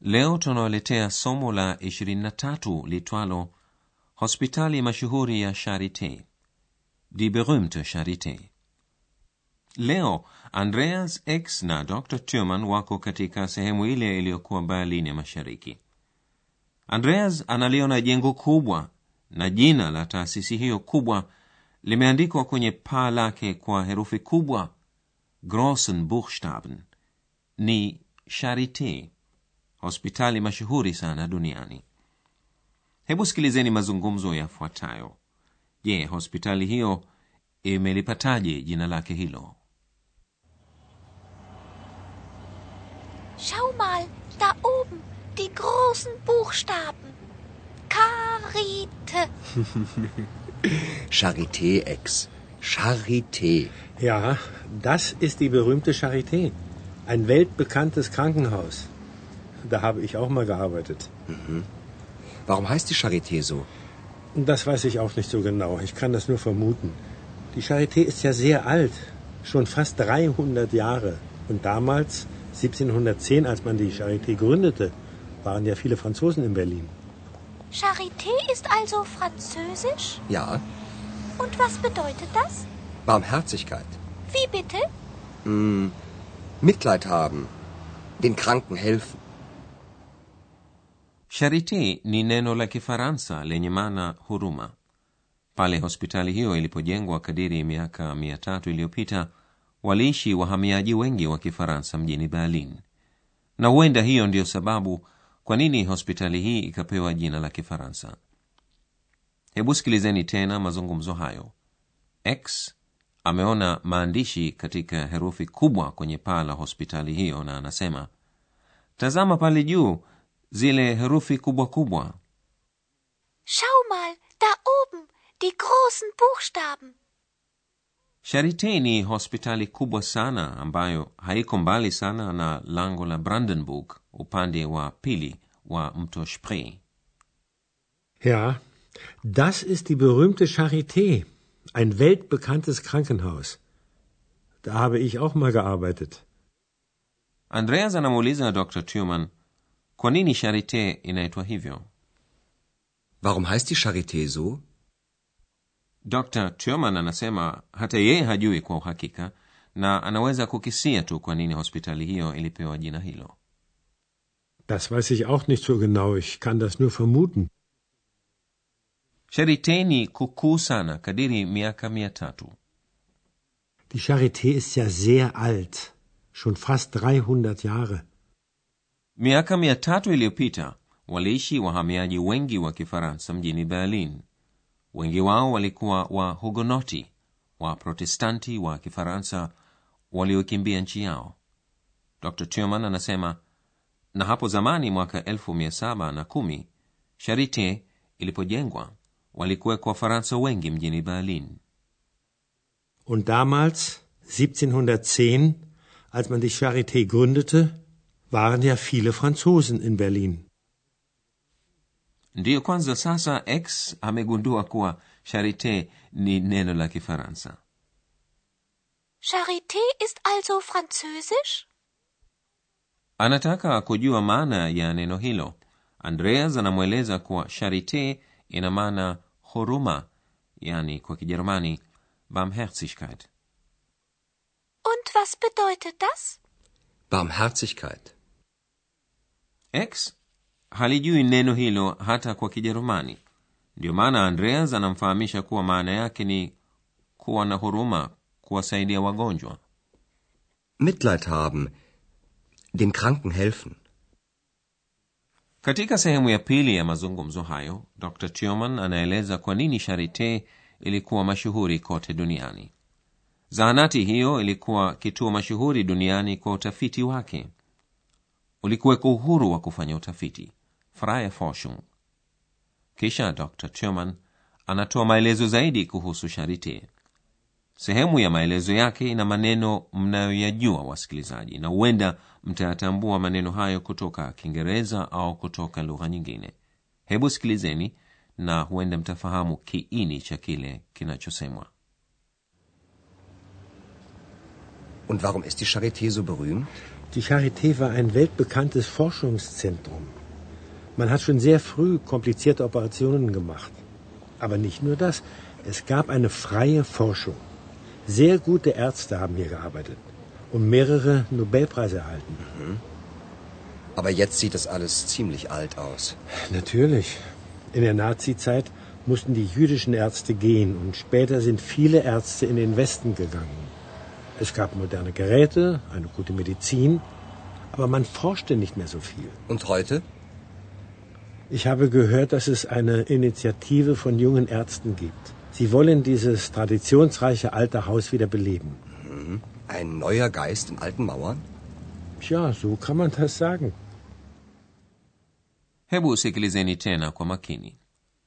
leo tunawaletea somo la 23 litwalo hospitali mashuhuri ya charite die berühmte charite leo andreas x na dr turman wako katika sehemu ile iliyokuwa berlin ya mashariki. Andreas analiona jengo kubwa na jina la taasisi hiyo kubwa limeandikwa kwenye paa lake kwa herufi kubwa grossen buchstaben. Ni charite hospitali mashuhuri sana duniani hebu sikilizeni mazungumzo yafuatayo je hospitali hiyo imelipataje jina lake hilo Schau mal, da oben, die großen Buchstaben. Karite. Charité, Ex. Charité. Ja, das ist die berühmte Charité. Ein weltbekanntes Krankenhaus. Da habe ich auch mal gearbeitet. Warum heißt die Charité so? Das weiß ich auch nicht so genau. Ich kann das nur vermuten. Die Charité ist ja sehr alt. Schon fast 300 Jahre. Und damals, 1710, als man die Charité gründete, waren ja viele Franzosen in Berlin. Charité ist also französisch? Ja, Und was bedeutet das? Barmherzigkeit. Wie bitte? Mitleid haben. Den Kranken helfen. Charite ni neno la kifaransa lenye maana huruma. Pale hospitali hiyo ilipojengwa kadiri miaka mia tatu iliyopita waliishi wahamiaji wengi wa kifaransa mjini berlin. Na huenda hiyo ndiyo sababu kwa nini hospitali hii ikapewa jina la kifaransa. Hebu sikilizeni tena mazungumzo hayo. X ameona maandishi katika herufi kubwa kwenye paa la hospitali hiyo na anasema tazama pale juu zile herufi kubwa kubwa Schau mal, da oben, die großen Buchstaben. Charite ni hospitali kubwa sana ambayo haiko mbali sana na lango la Brandenburg upande wa pili wa mto Spree. Ja, das ist die berühmte Charité. Ein weltbekanntes Krankenhaus. Da habe ich auch mal gearbeitet. Andreas anamuuliza Dr. Turman kwa nini Charite inaitwa hivyo. Warum heißt die Charite so? Dr. Turman anasema hata yeye hajui kwa uhakika na anaweza kukisia tu kwa nini hospitali hiyo ilipewa jina hilo. Das weiß ich auch nicht so genau. Ich kann das nur vermuten. Charite ni kukuu sana kadiri miaka mia tatu. Die Charité ist ja sehr alt. Schon fast 300 Jahre. Miaka mia tatu iliyopita waliishi wahamiaji wengi wa kifaransa mjini berlin. Wengi wao walikuwa wa hugonoti wa protestanti wa kifaransa waliokimbia nchi yao. Dr turman anasema na hapo zamani mwaka elfu mia saba na kumi charite ilipojengwa walikuwekwa wafaransa wengi mjini berlin. Und damals, 1710, als man die charite gründete, waren ja viele Franzosen in Berlin. ndiyo kwanza sasa x amegundua kuwa charite ni neno la kifaransa Charité ist also französisch? anataka kujua maana ya neno hilo andreas anamweleza kuwa charite ina maana huruma yani kwa kijerumani barmherzigkeit Und was bedeutet das? Barmherzigkeit. X halijui neno hilo hata kwa kijerumani ndiyo maana andreas anamfahamisha kuwa maana yake ni kuwa na huruma kuwasaidia wagonjwa Mitleid haben. Dem Kranken helfen. katika sehemu ya pili ya mazungumzo hayo dr tuman anaeleza kwa nini sharite ilikuwa mashuhuri kote duniani zahanati hiyo ilikuwa kituo mashuhuri duniani kwa utafiti wake ulikuweko uhuru wa kufanya utafiti. Freie forschung. Kisha dr turman anatoa maelezo zaidi kuhusu sharite sehemu ya maelezo yake ina maneno mnayoyajua wasikilizaji na huenda mtayatambua maneno hayo kutoka kiingereza au kutoka lugha nyingine. Hebu sikilizeni na huenda mtafahamu kiini cha kile kinachosemwa. Und warum ist die charite so berühmt? Die Charité war ein weltbekanntes Forschungszentrum. Man hat schon sehr früh komplizierte Operationen gemacht. Aber nicht nur das. Es gab eine freie Forschung. Sehr gute Ärzte haben hier gearbeitet und mehrere Nobelpreise erhalten. Aber jetzt sieht das alles ziemlich alt aus. Natürlich. In der Nazizeit mussten die jüdischen Ärzte gehen und später sind viele Ärzte in den Westen gegangen. Es gab moderne Geräte, eine gute Medizin, aber man forschte nicht mehr so viel. Und heute? Ich habe gehört, dass es eine Initiative von jungen Ärzten gibt. Sie wollen dieses traditionsreiche alte Haus wieder beleben. Ein neuer Geist in alten Mauern? Tja, so kann man das sagen. hebu sikilizeni tena kwa makini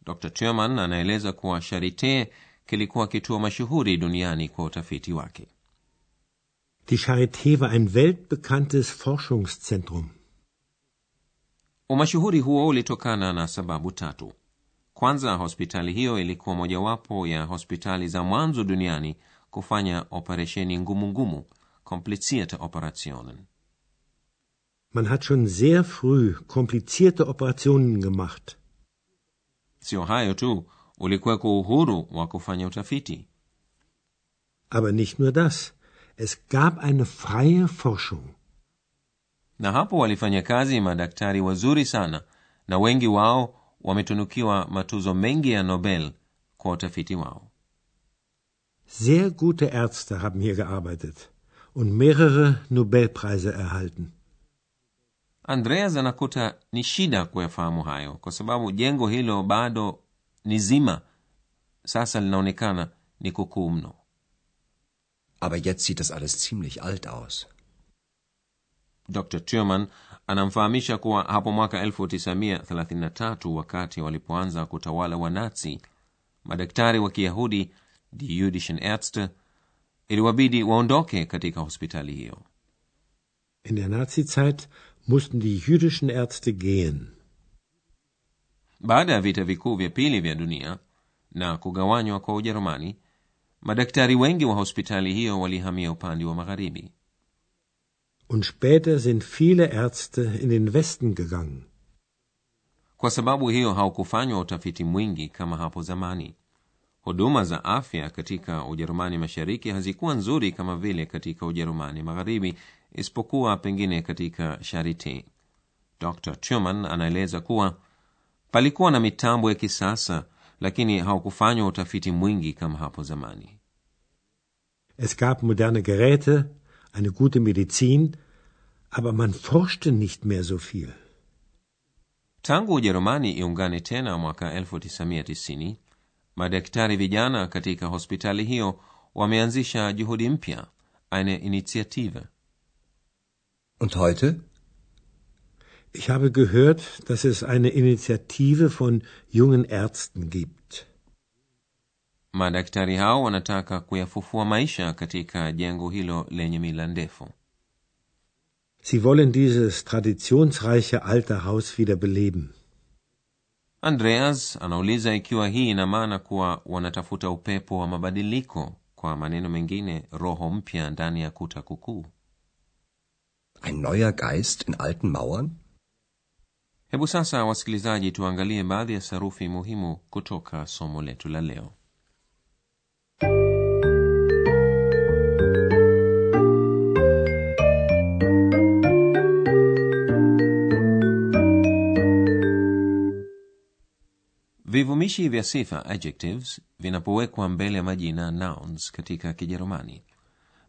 dr turman anaeleza kuwa sharite kilikuwa kituo mashuhuri duniani kwa utafiti wake Die Charité war ein weltbekanntes Forschungszentrum. umashuhuri huo ulitokana na sababu tatu kwanza hospitali hiyo ilikuwa mojawapo ya hospitali za mwanzo duniani kufanya operesheni ngumu ngumu komplizierte operationen Man hat schon sehr früh komplizierte Operationen gemacht. sio hayo tu ulikuweko uhuru wa kufanya utafiti Aber nicht nur das. Es gab eine freie Forschung. na hapo walifanya kazi madaktari wazuri sana na wengi wao wametunukiwa matuzo mengi ya nobel kwa utafiti wao Sehr gute Ärzte haben hier gearbeitet und mehrere Nobelpreise erhalten. andreas anakuta ni shida kuyafahamu hayo kwa sababu jengo hilo bado ni zima sasa linaonekana ni kukuu mno Aber jetzt sieht das alles ziemlich alt aus. dr Thurman anamfahamisha kuwa hapo mwaka 1933 wakati walipoanza kutawala wanazi madaktari wa kiyahudi die jüdischen ärzte iliwabidi waondoke katika hospitali hiyo In der Nazizeit mussten die jüdischen Ärzte gehen. baada ya vita vikuu vya pili vya dunia na kugawanywa kwa ujerumani madaktari wengi wa hospitali hiyo walihamia upande wa magharibi. Und später sind viele Ärzte in den Westen gegangen. kwa sababu hiyo haukufanywa utafiti mwingi kama hapo zamani. Huduma za afya katika ujerumani mashariki hazikuwa nzuri kama vile katika ujerumani magharibi isipokuwa pengine katika sharite dr tuman anaeleza kuwa palikuwa na mitambo ya kisasa lakini haukufanywa utafiti mwingi kama hapo zamani Es gab moderne Geräte, eine gute Medizin, aber man forschte nicht mehr so viel. tangu ujerumani iungane tena mwaka 1990 madaktari vijana katika hospitali hiyo wameanzisha juhudi mpya eine initiative Und heute? Ich habe gehört, dass es eine Initiative von jungen Ärzten gibt. Madaktari hao wanataka kuyafufua maisha katika jengo hilo lenye mila ndefu Sie wollen dieses traditionsreiche alte Haus wieder beleben. andreas anauliza ikiwa hii ina maana kuwa wanatafuta upepo wa mabadiliko kwa maneno mengine roho mpya ndani ya kuta kukuu Ein neuer Geist in alten Mauern? hebu sasa wasikilizaji tuangalie baadhi ya sarufi muhimu kutoka somo letu la leo vivumishi vya sifa adjectives vinapowekwa mbele ya majina nouns katika kijerumani.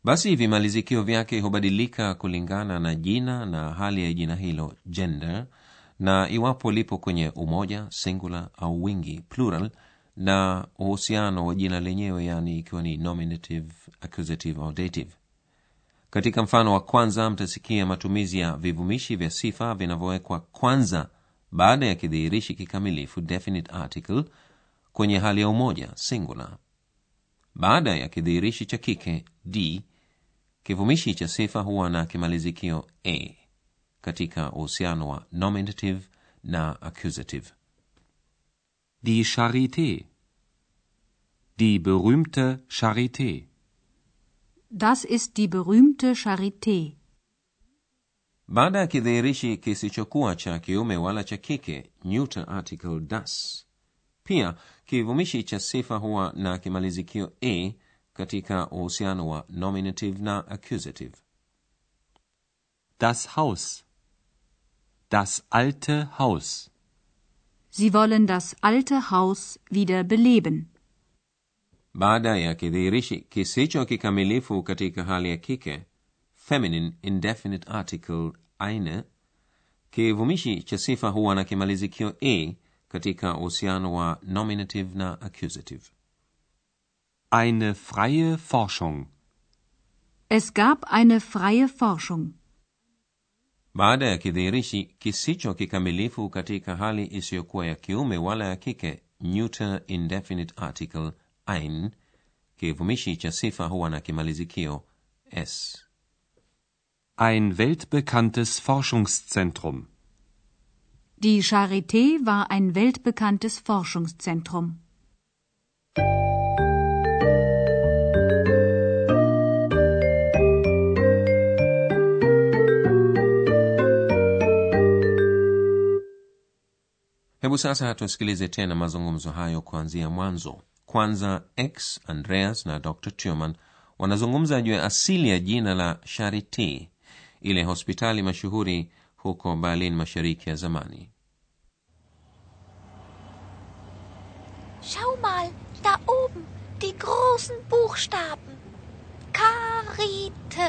Basi vimalizikio vyake hubadilika kulingana na jina na hali ya jina hilo gender na iwapo lipo kwenye umoja singular au wingi plural na uhusiano wa jina lenyewe yani ikiwa ni nominative accusative au dative. Katika mfano wa kwanza mtasikia matumizi ya vivumishi vya sifa vinavyowekwa kwanza baada ya kidhihirishi kikamilifu definite article kwenye hali ya umoja singular. Baada ya kidhihirishi cha kike d kivumishi cha sifa huwa na kimalizikio a katika uhusiano wa nominative na accusative. Die charite Die berühmte charite Das ist die berühmte Charité. Baada ya kidhihirishi kisichokuwa cha kiume wala cha kike neuter article das pia kivumishi cha sifa huwa na kimalizikio a katika uhusiano wa nominative na accusative Das Haus. Das alte Haus. Sie wollen das alte Haus wieder beleben. baada ya kidhihirishi kisicho kikamilifu katika hali ya kike feminine indefinite article eine kivumishi cha sifa huwa na kimalizikio a katika uhusiano wa nominative na accusative Eine freie Forschung. Es gab eine freie Forschung. baada ya kidhihirishi kisicho kikamilifu katika hali isiyokuwa ya kiume wala ya kike neuter indefinite article ein kivumishi cha sifa huwa na kimalizikio s Ein weltbekanntes Forschungszentrum. Die Charité war ein weltbekanntes Forschungszentrum. hebu sasa tusikilize tena mazungumzo hayo kuanzia mwanzo kwanza x andreas na dr turman wanazungumza juu ya asili ya jina la charite ile hospitali mashuhuri huko berlin mashariki ya zamani Schau mal, da oben, die großen Buchstaben. Karite.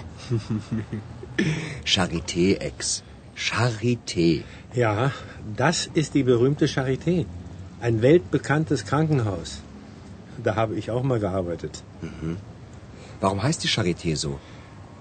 Charité, Ex. Charité. Ja, das ist die berühmte Charité. Ein weltbekanntes Krankenhaus. Da habe ich auch mal gearbeitet. Warum heißt die Charité so?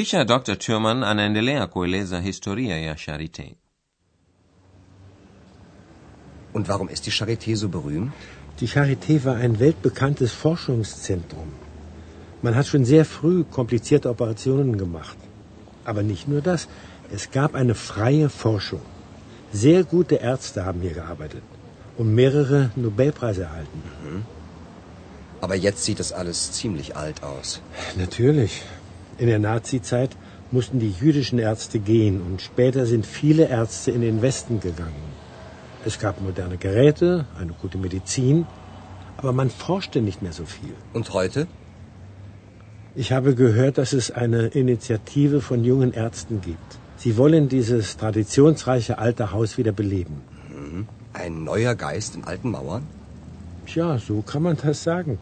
Kisha dr turman anaendelea kueleza historia ya charite Und warum ist die Charité so berühmt? Die Charité war ein weltbekanntes Forschungszentrum. Man hat schon sehr früh komplizierte Operationen gemacht. Aber nicht nur das. Es gab eine freie Forschung. Sehr gute Ärzte haben hier gearbeitet und mehrere Nobelpreise erhalten. Aber jetzt sieht das alles ziemlich alt aus. Natürlich. In der Nazizeit mussten die jüdischen Ärzte gehen und später sind viele Ärzte in den Westen gegangen. Es gab moderne Geräte, eine gute Medizin, aber man forschte nicht mehr so viel. Und heute? Ich habe gehört, dass es eine Initiative von jungen Ärzten gibt. Sie wollen dieses traditionsreiche alte Haus wieder beleben. Ein neuer Geist in alten Mauern? Tja, so kann man das sagen.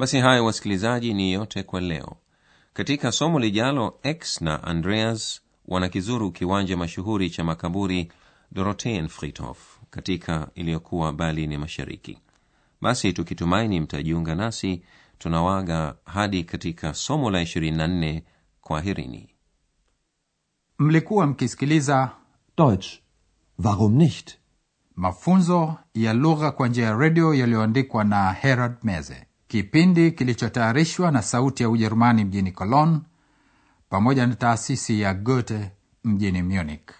Basi hayo wasikilizaji ni yote kwa leo. Katika somo lijalo x na andreas wanakizuru kiwanja mashuhuri cha makaburi dorotheenfriedhof katika iliyokuwa berlin mashariki. Basi tukitumaini mtajiunga nasi tunawaga hadi katika somo la 24 kwaherini. Mlikuwa mkisikiliza Deutsch. Warum nicht? mafunzo ya lugha kwa njia ya redio yaliyoandikwa na herald meze kipindi kilichotayarishwa na sauti ya ujerumani mjini cologne pamoja na taasisi ya goethe mjini munich